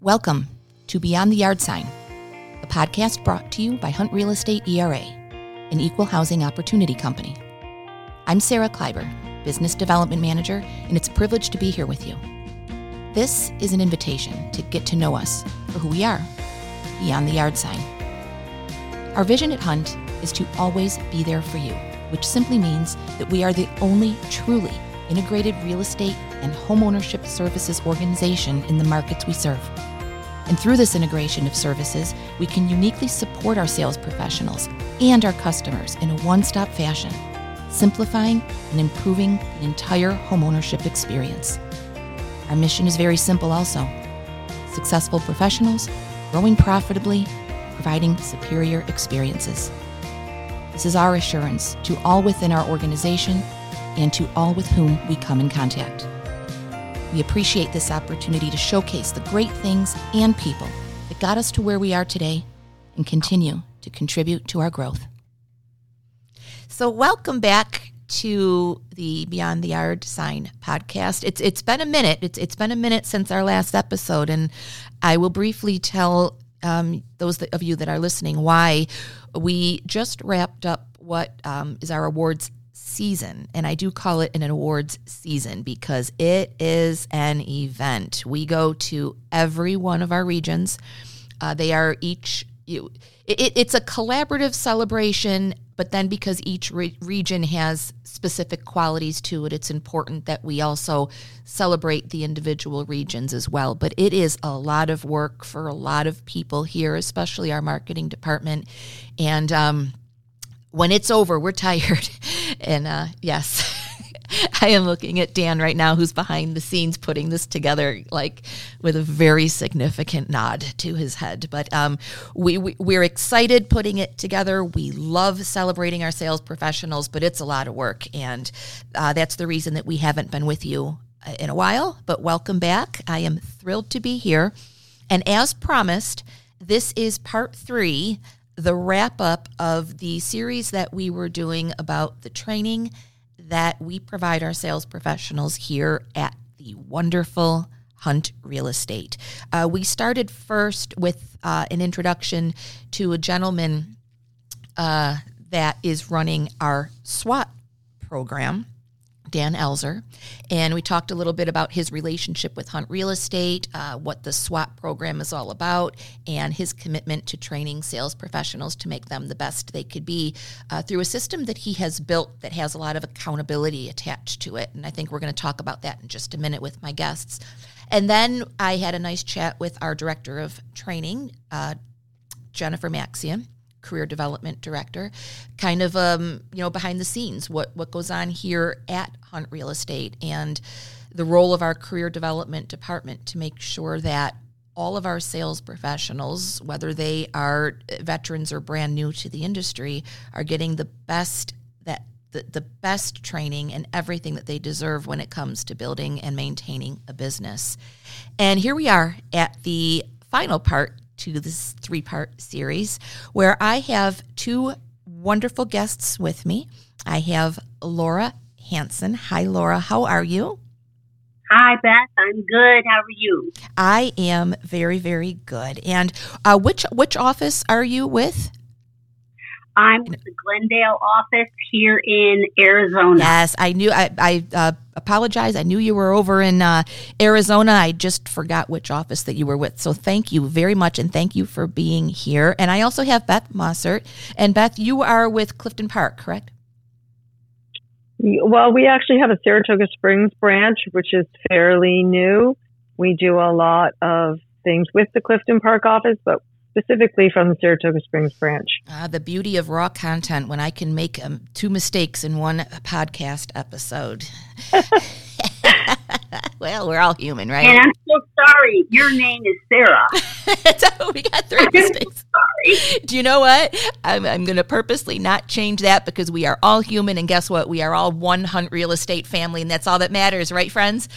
Welcome to Beyond the Yard Sign, a podcast brought to you by Hunt Real Estate ERA, an equal housing opportunity company. I'm Sarah Kleiber, Business Development Manager, and it's a privilege to be here with you. This is an invitation to get to know us for who we are, beyond the yard sign. Our vision at Hunt is to always be there for you, which simply means that we are the only truly integrated real estate and homeownership services organization in the markets we serve. And through this integration of services, we can uniquely support our sales professionals and our customers in a one stop fashion, simplifying and improving the entire homeownership experience. Our mission is very simple also successful professionals, growing profitably, providing superior experiences. This is our assurance to all within our organization and to all with whom we come in contact. We appreciate this opportunity to showcase the great things and people that got us to where we are today and continue to contribute to our growth. So, welcome back to the Beyond the Yard Sign podcast. It's it's been a minute. It's it's been a minute since our last episode, and I will briefly tell um, those of you that are listening why we just wrapped up what um, is our awards season. And I do call it an awards season because it is an event. We go to every one of our regions. Uh, they are each, you, it, it's a collaborative celebration, but then because each re- region has specific qualities to it, it's important that we also celebrate the individual regions as well. But it is a lot of work for a lot of people here, especially our marketing department. And, um, when it's over, we're tired. And uh, yes, I am looking at Dan right now, who's behind the scenes putting this together, like with a very significant nod to his head. But um, we, we are excited putting it together. We love celebrating our sales professionals, but it's a lot of work, and uh, that's the reason that we haven't been with you uh, in a while. But welcome back. I am thrilled to be here, and as promised, this is part three the wrap up of the series that we were doing about the training that we provide our sales professionals here at the wonderful Hunt Real Estate. Uh, we started first with uh, an introduction to a gentleman uh, that is running our SWAT program. Dan Elzer, and we talked a little bit about his relationship with Hunt Real Estate, uh, what the SWAT program is all about, and his commitment to training sales professionals to make them the best they could be uh, through a system that he has built that has a lot of accountability attached to it. And I think we're going to talk about that in just a minute with my guests. And then I had a nice chat with our director of training, uh, Jennifer Maxian career development director, kind of um, you know behind the scenes what what goes on here at Hunt Real Estate and the role of our career development department to make sure that all of our sales professionals, whether they are veterans or brand new to the industry, are getting the best that the, the best training and everything that they deserve when it comes to building and maintaining a business. And here we are at the final part to this three part series where I have two wonderful guests with me. I have Laura Hansen. Hi, Laura. How are you? Hi, Beth. I'm good. How are you? I am very, very good. And uh, which which office are you with? I'm with the Glendale office here in Arizona. Yes, I knew. I, I uh, apologize. I knew you were over in uh, Arizona. I just forgot which office that you were with. So thank you very much, and thank you for being here. And I also have Beth Mausert. And Beth, you are with Clifton Park, correct? Well, we actually have a Saratoga Springs branch, which is fairly new. We do a lot of things with the Clifton Park office, but specifically from the Saratoga Springs branch. Ah, the beauty of raw content when I can make um, two mistakes in one podcast episode. well, we're all human, right? And I'm so sorry. Your name is Sarah. we got three mistakes. sorry. Do you know what? I'm, I'm going to purposely not change that because we are all human. And guess what? We are all one hunt real estate family. And that's all that matters, right, friends?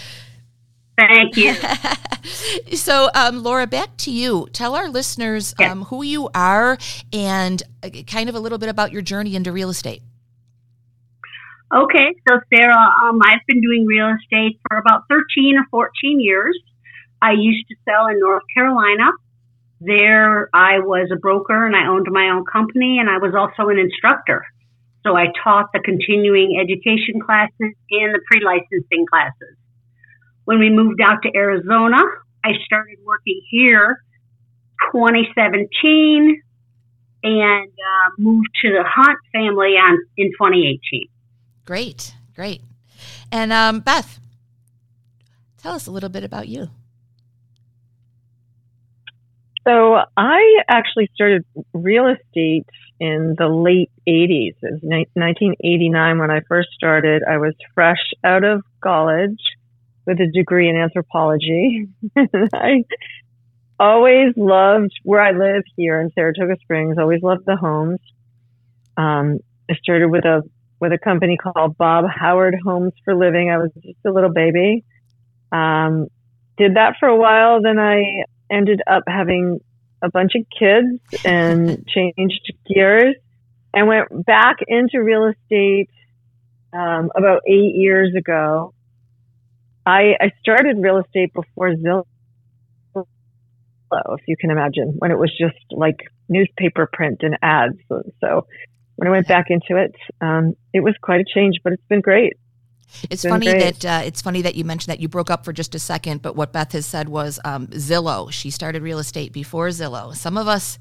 Thank you. so, um, Laura, back to you. Tell our listeners yes. um, who you are and uh, kind of a little bit about your journey into real estate. Okay, so Sarah, um, I've been doing real estate for about 13 or 14 years. I used to sell in North Carolina. There, I was a broker and I owned my own company, and I was also an instructor. So I taught the continuing education classes and the pre licensing classes. When we moved out to Arizona, I started working here 2017 and uh, moved to the Hunt family on in 2018. Great, great. And um, Beth, tell us a little bit about you. So I actually started real estate in the late 80s. It was 1989 when I first started. I was fresh out of college with a degree in anthropology. I always loved where I live here in Saratoga Springs. Always loved the homes. Um, I started with a with a company called Bob Howard Homes for Living. I was just a little baby. Um, did that for a while. Then I ended up having a bunch of kids and changed gears and went back into real estate um, about eight years ago. I, I started real estate before Zillow, if you can imagine, when it was just like newspaper print and ads. So, so when I went back into it, um, it was quite a change, but it's been great. It's, funny great. that uh, it's funny that you mentioned that you broke up for just a second, but what Beth has said was um, Zillow. She started real estate before Zillow. Some of us,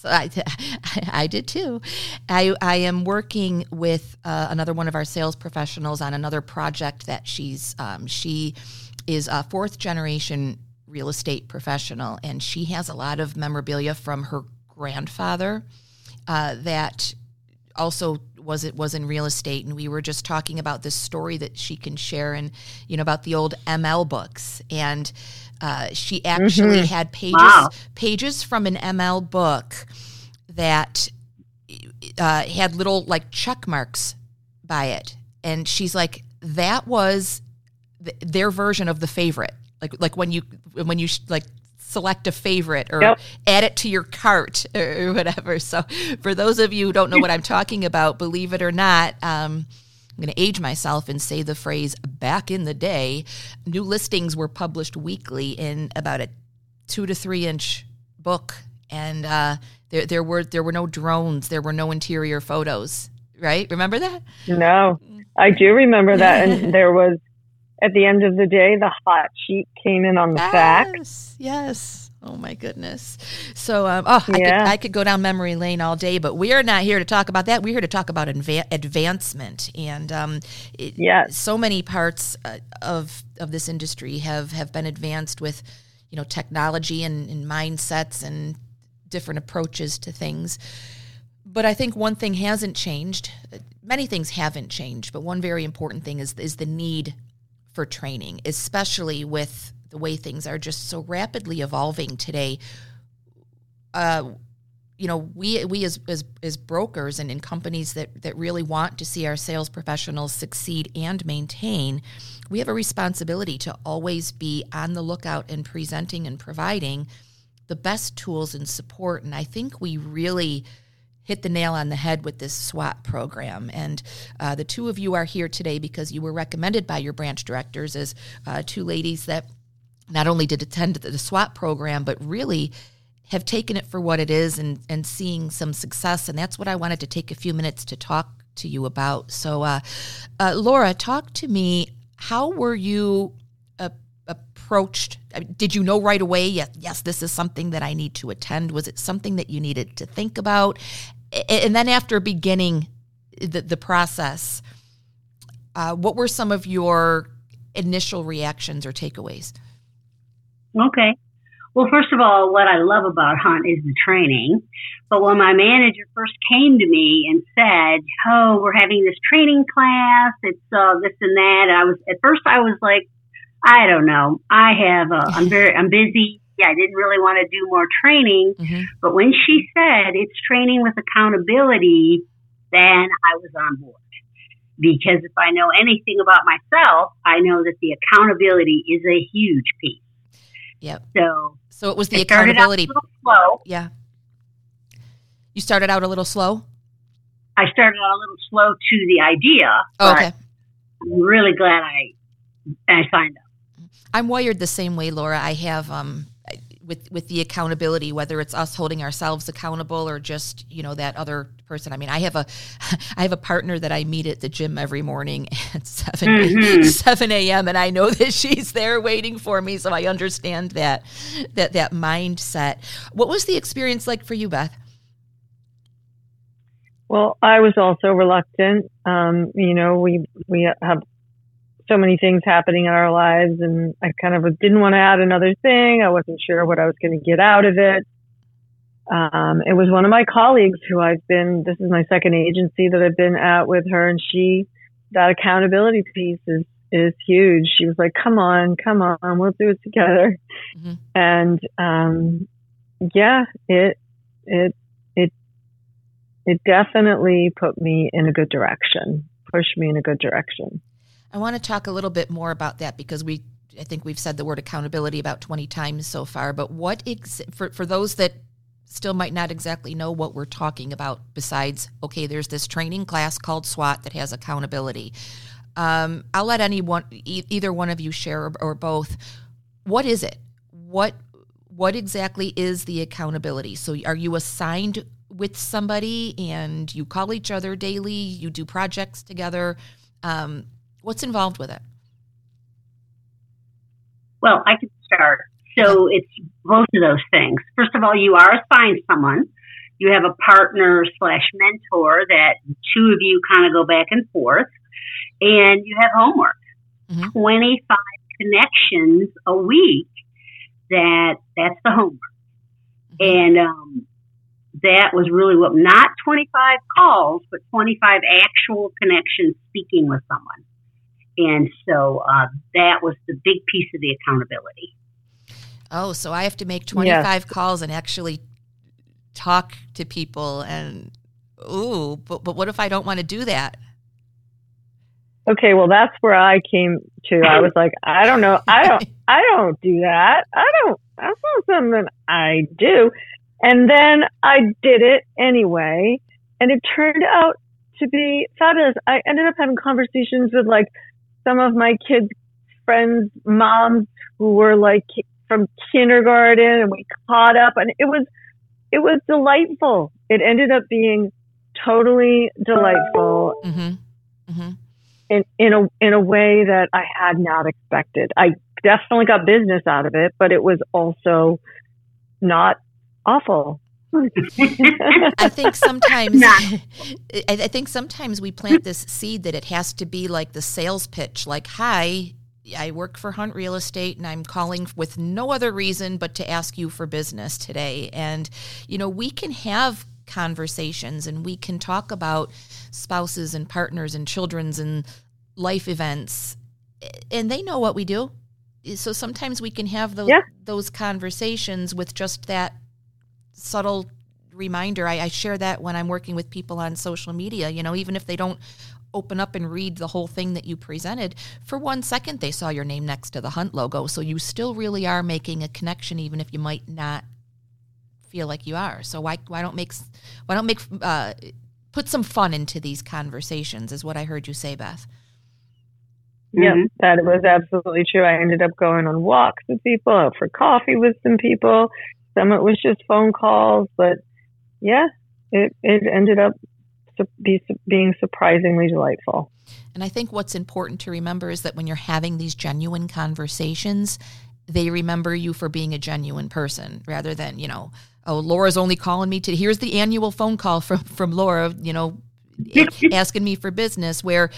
so I, I did too. I, I am working with uh, another one of our sales professionals on another project that she's um, she is a fourth generation real estate professional, and she has a lot of memorabilia from her grandfather uh, that also was it was in real estate and we were just talking about this story that she can share and you know about the old ml books and uh, she actually mm-hmm. had pages wow. pages from an ml book that uh, had little like check marks by it and she's like that was th- their version of the favorite like like when you when you like select a favorite or yep. add it to your cart or whatever. So, for those of you who don't know what I'm talking about, believe it or not, um, I'm going to age myself and say the phrase back in the day, new listings were published weekly in about a two to three inch book. And uh, there, there were there were no drones, there were no interior photos, right? Remember that? No, I do remember that, and there was at the end of the day, the hot sheet came in on the yes, fax. Yes. Oh my goodness. So, um, oh, I, yeah. could, I could go down memory lane all day, but we are not here to talk about that. We're here to talk about adva- advancement, and um, it, yes. so many parts uh, of of this industry have have been advanced with, you know, technology and, and mindsets and different approaches to things. But I think one thing hasn't changed. Many things haven't changed, but one very important thing is is the need for training, especially with the way things are just so rapidly evolving today. Uh, you know, we we as, as as brokers and in companies that that really want to see our sales professionals succeed and maintain, we have a responsibility to always be on the lookout and presenting and providing the best tools and support. And I think we really hit the nail on the head with this SWAT program. And uh, the two of you are here today because you were recommended by your branch directors as uh, two ladies that not only did attend the SWAT program, but really have taken it for what it is and, and seeing some success. And that's what I wanted to take a few minutes to talk to you about. So, uh, uh Laura, talk to me. How were you approached? Did you know right away, yes, yes, this is something that I need to attend? Was it something that you needed to think about? and then after beginning the, the process, uh, what were some of your initial reactions or takeaways? Okay. Well, first of all, what I love about Hunt is the training. But when my manager first came to me and said, "Oh, we're having this training class. It's uh, this and that," and I was at first I was like, "I don't know. I have. Uh, I'm very. I'm busy yeah, I didn't really want to do more training. Mm-hmm. But when she said it's training with accountability, then I was on board. Because if I know anything about myself, I know that the accountability is a huge piece. Yep. So, so it was the accountability. slow. Yeah. You started out a little slow. I started out a little slow to the idea. Oh, okay. I'm really glad I I signed up. I'm wired the same way, Laura. I have um, with with the accountability, whether it's us holding ourselves accountable or just you know that other person. I mean, I have a I have a partner that I meet at the gym every morning at 7 mm-hmm. seven a.m. and I know that she's there waiting for me, so I understand that that that mindset. What was the experience like for you, Beth? Well, I was also reluctant. Um, you know, we we have so many things happening in our lives, and I kind of didn't want to add another thing. I wasn't sure what I was going to get out of it. Um, it was one of my colleagues who I've been. This is my second agency that I've been at with her, and she that accountability piece is is huge. She was like, "Come on, come on, we'll do it together." Mm-hmm. And um, yeah, it it it definitely put me in a good direction, pushed me in a good direction. I want to talk a little bit more about that because we, I think we've said the word accountability about 20 times so far. But what, ex- for, for those that still might not exactly know what we're talking about, besides, okay, there's this training class called SWAT that has accountability. Um, I'll let anyone, e- either one of you share or, or both. What is it? What what exactly is the accountability? So, are you assigned with somebody and you call each other daily, you do projects together. Um, what's involved with it? Well, I can start. So it's both of those things. First of all, you are assigned someone. You have a partner slash mentor that two of you kind of go back and forth, and you have homework. Mm-hmm. 25 connections a week that that's the homework. Mm-hmm. And um, that was really what not 25 calls, but 25 actual connections speaking with someone. And so uh, that was the big piece of the accountability. Oh, so I have to make 25 yes. calls and actually talk to people and ooh, but but what if I don't want to do that? Okay, well that's where I came to. I was like, I don't know. I don't I don't do that. I don't that's not something I do. And then I did it anyway. And it turned out to be fabulous. I ended up having conversations with like some of my kids' friends' moms who were like from kindergarten and we caught up and it was, it was delightful. It ended up being totally delightful. Mm-hmm. Mm-hmm. In, in a in a way that I had not expected. I definitely got business out of it, but it was also not awful. I think sometimes I think sometimes we plant this seed that it has to be like the sales pitch like hi I work for Hunt Real Estate and I'm calling with no other reason but to ask you for business today. And you know we can have conversations and we can talk about spouses and partners and children's and life events and they know what we do. So sometimes we can have those yeah. those conversations with just that subtle reminder. I, I share that when I'm working with people on social media. You know, even if they don't open up and read the whole thing that you presented, for one second they saw your name next to the Hunt logo. So you still really are making a connection, even if you might not feel like you are. So why why don't make why don't make uh, put some fun into these conversations? Is what I heard you say, Beth. Yeah, mm-hmm. that was absolutely true. I ended up going on walks with people, out for coffee with some people, some it was just phone calls, but yeah, it, it ended up be, being surprisingly delightful. And I think what's important to remember is that when you're having these genuine conversations, they remember you for being a genuine person rather than, you know, oh, Laura's only calling me to here's the annual phone call from from Laura, you know, asking me for business where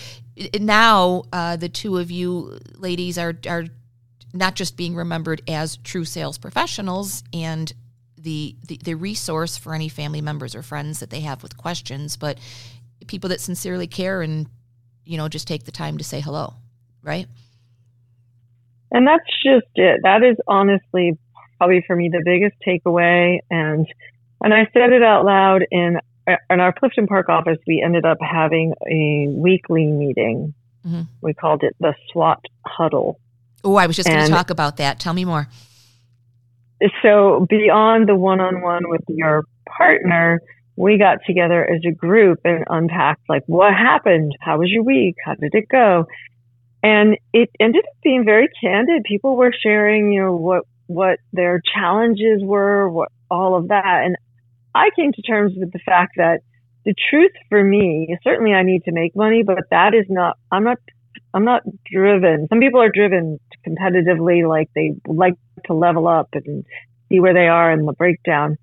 now uh, the two of you ladies are are not just being remembered as true sales professionals and the, the, the resource for any family members or friends that they have with questions, but people that sincerely care and you know just take the time to say hello, right? And that's just it. That is honestly probably for me the biggest takeaway. And and I said it out loud in in our Clifton Park office, we ended up having a weekly meeting. Mm-hmm. We called it the SWAT huddle. Oh, I was just going to talk about that. Tell me more. So, beyond the one on one with your partner, we got together as a group and unpacked like what happened? How was your week? How did it go? and it ended up being very candid. People were sharing, you know, what what their challenges were, what all of that, and I came to terms with the fact that the truth for me, certainly I need to make money, but that is not. I'm not. I'm not driven. Some people are driven competitively, like they like to level up and see where they are in the breakdown.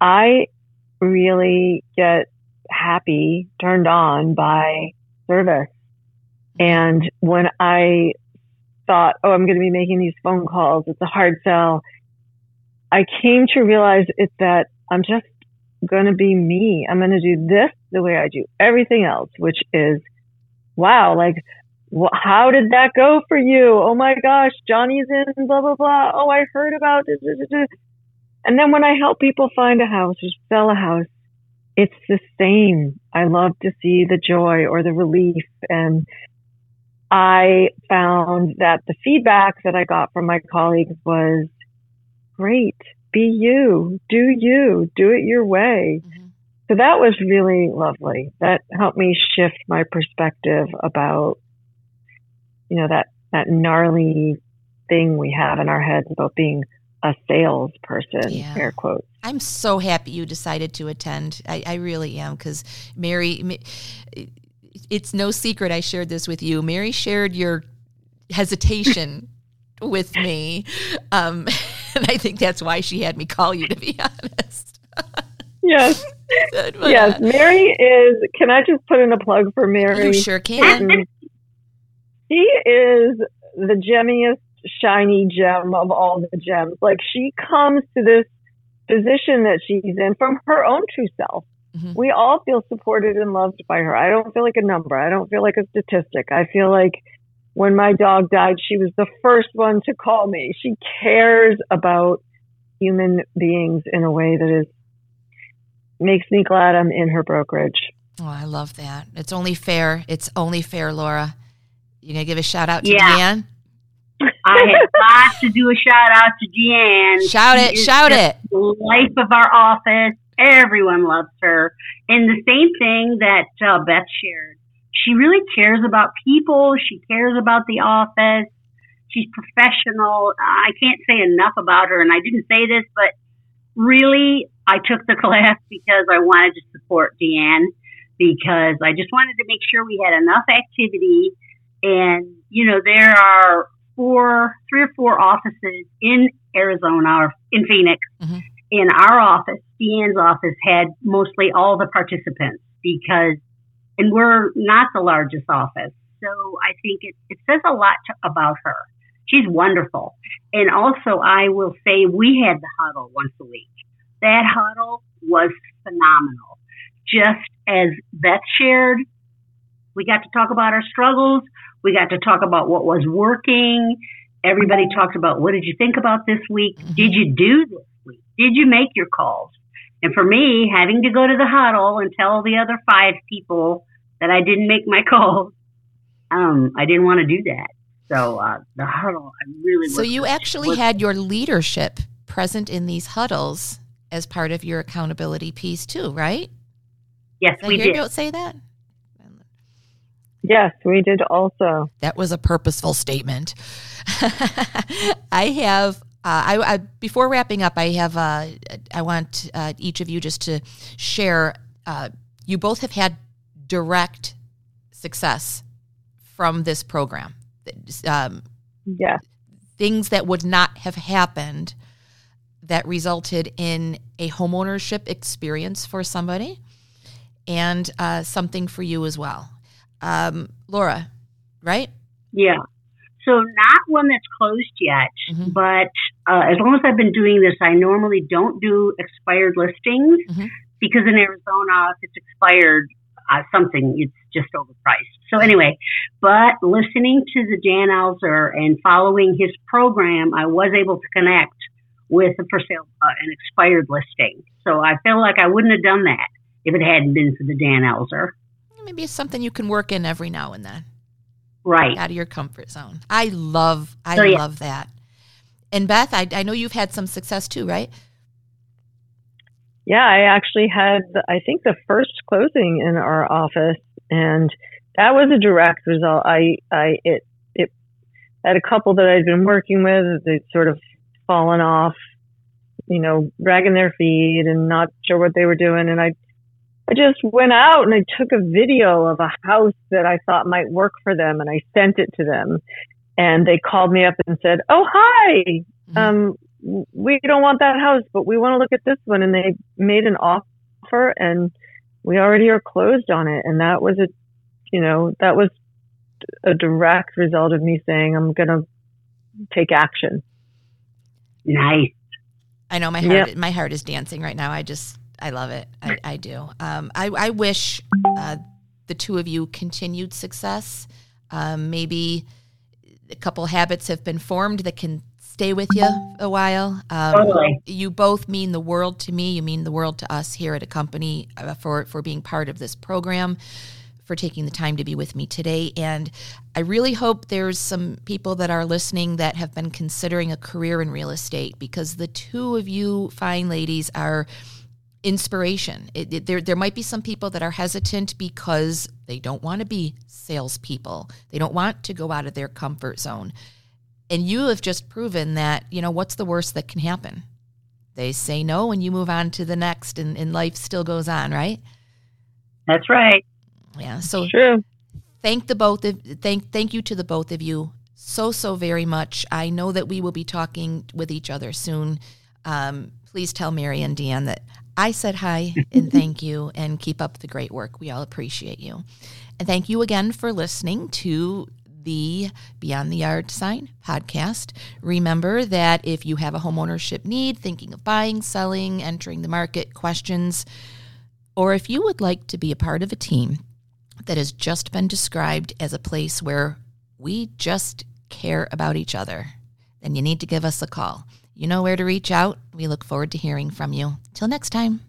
I really get happy, turned on by service and when I thought, oh, I'm going to be making these phone calls, it's a hard sell, I came to realize it's that I'm just going to be me. I'm going to do this the way I do everything else, which is, wow, like, how did that go for you? Oh my gosh, Johnny's in, blah, blah, blah. Oh, I heard about it. And then when I help people find a house or sell a house, it's the same. I love to see the joy or the relief and I found that the feedback that I got from my colleagues was great. Be you, do you, do it your way. Mm-hmm. So that was really lovely. That helped me shift my perspective about, you know, that, that gnarly thing we have in our heads about being a salesperson, yeah. air quotes. I'm so happy you decided to attend. I, I really am because Mary, it's no secret I shared this with you. Mary shared your hesitation with me. Um, and I think that's why she had me call you, to be honest. yes. yes. Mary is, can I just put in a plug for Mary? You sure can. She is the gemmiest, shiny gem of all the gems. Like she comes to this position that she's in from her own true self. Mm-hmm. We all feel supported and loved by her. I don't feel like a number. I don't feel like a statistic. I feel like when my dog died, she was the first one to call me. She cares about human beings in a way that is makes me glad I'm in her brokerage. Oh, I love that. It's only fair. It's only fair, Laura. You gonna give a shout out to yeah. Deanne? I have got to do a shout out to Deanne. Shout it, shout it. The life of our office. Everyone loves her. And the same thing that uh, Beth shared. She really cares about people. She cares about the office. She's professional. I can't say enough about her. And I didn't say this, but really, I took the class because I wanted to support Deanne because I just wanted to make sure we had enough activity. And, you know, there are four, three or four offices in Arizona or in Phoenix. Mm-hmm in our office, Deanne's office had mostly all the participants because, and we're not the largest office. So I think it, it says a lot to, about her. She's wonderful. And also, I will say we had the huddle once a week. That huddle was phenomenal. Just as Beth shared, we got to talk about our struggles. We got to talk about what was working. Everybody talked about what did you think about this week? Did you do this? Did you make your calls? And for me, having to go to the huddle and tell the other five people that I didn't make my calls, um, I didn't want to do that. So uh, the huddle, I really. So you actually was, had your leadership present in these huddles as part of your accountability piece too, right? Yes, did we I did. You say that. Yes, we did also. That was a purposeful statement. I have uh, I, I, before wrapping up, I have uh, I want uh, each of you just to share. Uh, you both have had direct success from this program. Um, yeah, things that would not have happened that resulted in a homeownership experience for somebody, and uh, something for you as well. Um, Laura, right? Yeah. So not one that's closed yet, mm-hmm. but uh, as long as I've been doing this, I normally don't do expired listings mm-hmm. because in Arizona, if it's expired, uh, something it's just overpriced. So anyway, but listening to the Dan Alzer and following his program, I was able to connect with a for sale uh, an expired listing. So I feel like I wouldn't have done that if it hadn't been for the Dan Alzer. Maybe it's something you can work in every now and then right out of your comfort zone. I love I so, yeah. love that. And Beth, I, I know you've had some success too, right? Yeah, I actually had I think the first closing in our office, and that was a direct result. I I it it had a couple that I'd been working with. They'd sort of fallen off, you know, dragging their feet and not sure what they were doing. And I, I just went out and I took a video of a house that I thought might work for them and I sent it to them. And they called me up and said, Oh, hi. Mm-hmm. Um, we don't want that house, but we want to look at this one. And they made an offer and we already are closed on it. And that was a, you know, that was a direct result of me saying, I'm going to take action. Nice. I know my heart, yep. my heart is dancing right now. I just, I love it. I, I do. Um, I, I wish uh, the two of you continued success. Um, maybe a couple habits have been formed that can stay with you a while. Um, totally. You both mean the world to me. You mean the world to us here at a company uh, for for being part of this program, for taking the time to be with me today. And I really hope there's some people that are listening that have been considering a career in real estate because the two of you fine ladies are inspiration. It, it, there, there might be some people that are hesitant because they don't want to be salespeople. They don't want to go out of their comfort zone. And you have just proven that, you know, what's the worst that can happen? They say no and you move on to the next and, and life still goes on, right? That's right. Yeah. So True. thank the both of thank thank you to the both of you so so very much. I know that we will be talking with each other soon. Um, please tell Mary and Deanne that I said hi and thank you and keep up the great work. We all appreciate you. And thank you again for listening to the Beyond the Yard Sign podcast. Remember that if you have a homeownership need, thinking of buying, selling, entering the market, questions, or if you would like to be a part of a team that has just been described as a place where we just care about each other, then you need to give us a call. You know where to reach out. We look forward to hearing from you. Till next time.